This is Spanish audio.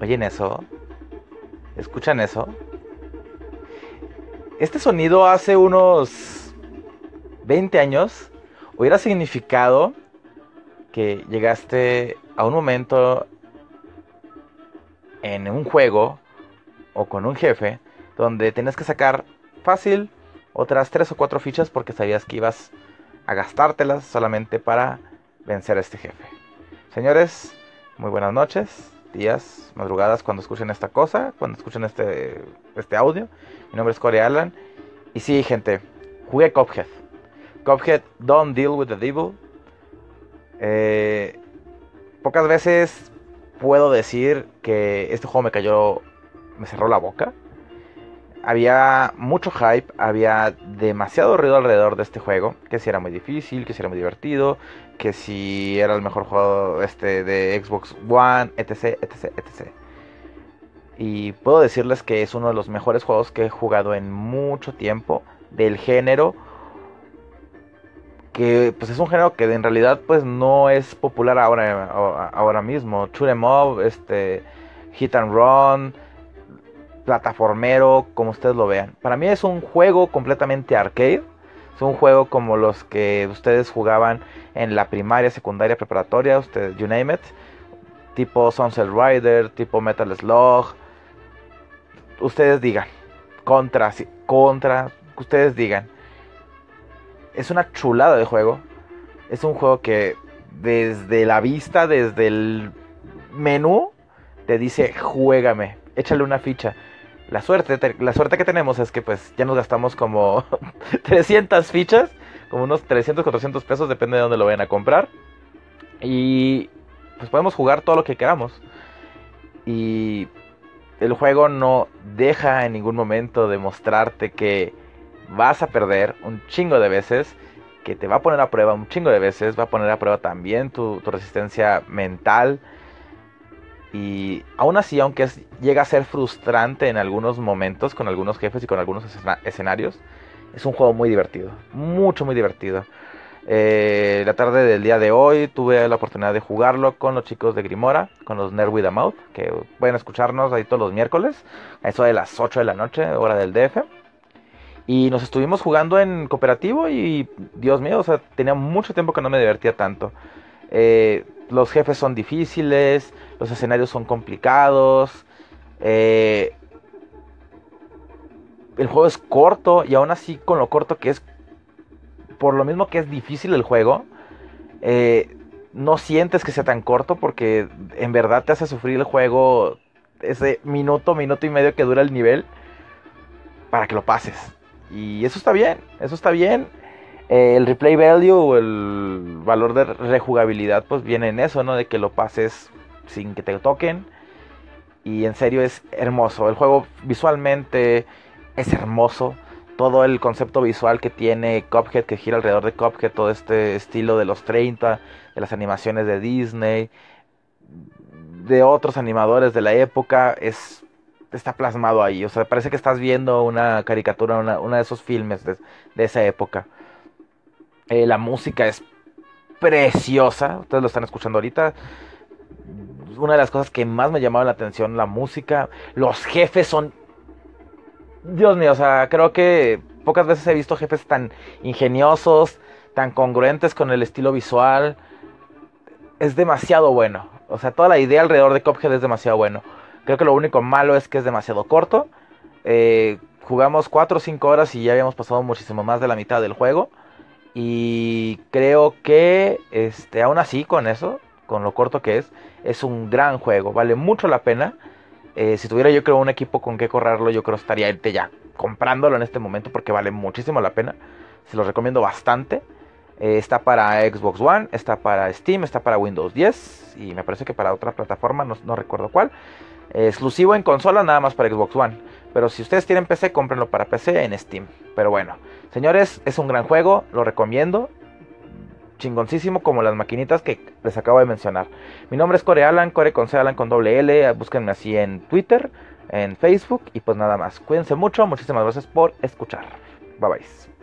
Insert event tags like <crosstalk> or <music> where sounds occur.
¿Oyen eso? ¿Escuchan eso? Este sonido hace unos 20 años hubiera significado que llegaste a un momento en un juego o con un jefe donde tenías que sacar fácil otras 3 o 4 fichas porque sabías que ibas a gastártelas solamente para vencer a este jefe. Señores, muy buenas noches, días, madrugadas cuando escuchen esta cosa, cuando escuchen este, este audio. Mi nombre es Corey Allen. Y sí, gente, jugué Cophead. Cophead, Don't Deal with the Devil. Eh, pocas veces puedo decir que este juego me cayó, me cerró la boca. Había mucho hype, había demasiado ruido alrededor de este juego, que si era muy difícil, que si era muy divertido, que si era el mejor juego este de Xbox One, etc, etc, etc. Y puedo decirles que es uno de los mejores juegos que he jugado en mucho tiempo del género que pues es un género que en realidad pues no es popular ahora, ahora mismo. Shoot em up, este, hit and run, plataformero, como ustedes lo vean. Para mí es un juego completamente arcade. Es un juego como los que ustedes jugaban en la primaria, secundaria, preparatoria, you name it. Tipo Sunset Rider, tipo Metal Slug. Ustedes digan. Contra, contra, ustedes digan es una chulada de juego. Es un juego que desde la vista, desde el menú, te dice, juégame, échale una ficha. La suerte, la suerte que tenemos es que pues ya nos gastamos como <laughs> 300 fichas, como unos 300, 400 pesos, depende de dónde lo vayan a comprar. Y pues podemos jugar todo lo que queramos. Y el juego no deja en ningún momento de mostrarte que vas a perder un chingo de veces, que te va a poner a prueba un chingo de veces, va a poner a prueba también tu, resistencia mental. Y aún así, aunque llega a ser frustrante en algunos momentos, con algunos jefes y con algunos escenarios, es un juego muy divertido, mucho, muy divertido. Eh, la tarde del día de hoy tuve la oportunidad de jugarlo con los chicos de Grimora, con los Nerd with Mouth, que pueden escucharnos ahí todos los miércoles, a eso de las 8 de la noche, hora del DF. Y nos estuvimos jugando en cooperativo y, Dios mío, o sea, tenía mucho tiempo que no me divertía tanto. Eh, los jefes son difíciles, los escenarios son complicados. Eh, el juego es corto y aún así con lo corto que es, por lo mismo que es difícil el juego, eh, no sientes que sea tan corto porque en verdad te hace sufrir el juego ese minuto, minuto y medio que dura el nivel para que lo pases. Y eso está bien, eso está bien. Eh, el replay value o el valor de rejugabilidad pues viene en eso, ¿no? De que lo pases sin que te toquen. Y en serio es hermoso. El juego visualmente es hermoso. Todo el concepto visual que tiene Cuphead, que gira alrededor de Cuphead, todo este estilo de los 30, de las animaciones de Disney, de otros animadores de la época, es está plasmado ahí. O sea, parece que estás viendo una caricatura, una, de esos filmes de, esa época. Eh, la música es preciosa. Ustedes lo están escuchando ahorita. Una de las cosas que más me llamaba la atención, la música. Los jefes son... Dios mío, o sea, creo que pocas veces he visto jefes tan ingeniosos, tan congruentes con el estilo visual. Es demasiado bueno. O sea, toda la idea alrededor de Cuphead es demasiado bueno. Creo que lo único malo es que es demasiado corto. Eh, jugamos 4 o 5 horas y ya habíamos pasado muchísimo más de la mitad del juego. Y creo que este, aún así con eso, con lo corto que es, es un gran juego. Vale mucho la pena. Eh, si tuviera yo creo un equipo con que correrlo, yo creo estaría ya comprándolo en este momento porque vale muchísimo la pena. Se lo recomiendo bastante. Eh, está para Xbox One, está para Steam, está para Windows 10 y me parece que para otra plataforma, no, no recuerdo cuál exclusivo en consola nada más para Xbox One. Pero si ustedes tienen PC, cómprenlo para PC en Steam. Pero bueno, señores, es un gran juego, lo recomiendo. Chingoncísimo como las maquinitas que les acabo de mencionar. Mi nombre es Core Alan, Core con C Alan con doble L. Búsquenme así en Twitter, en Facebook y pues nada más. Cuídense mucho, muchísimas gracias por escuchar. Bye bye.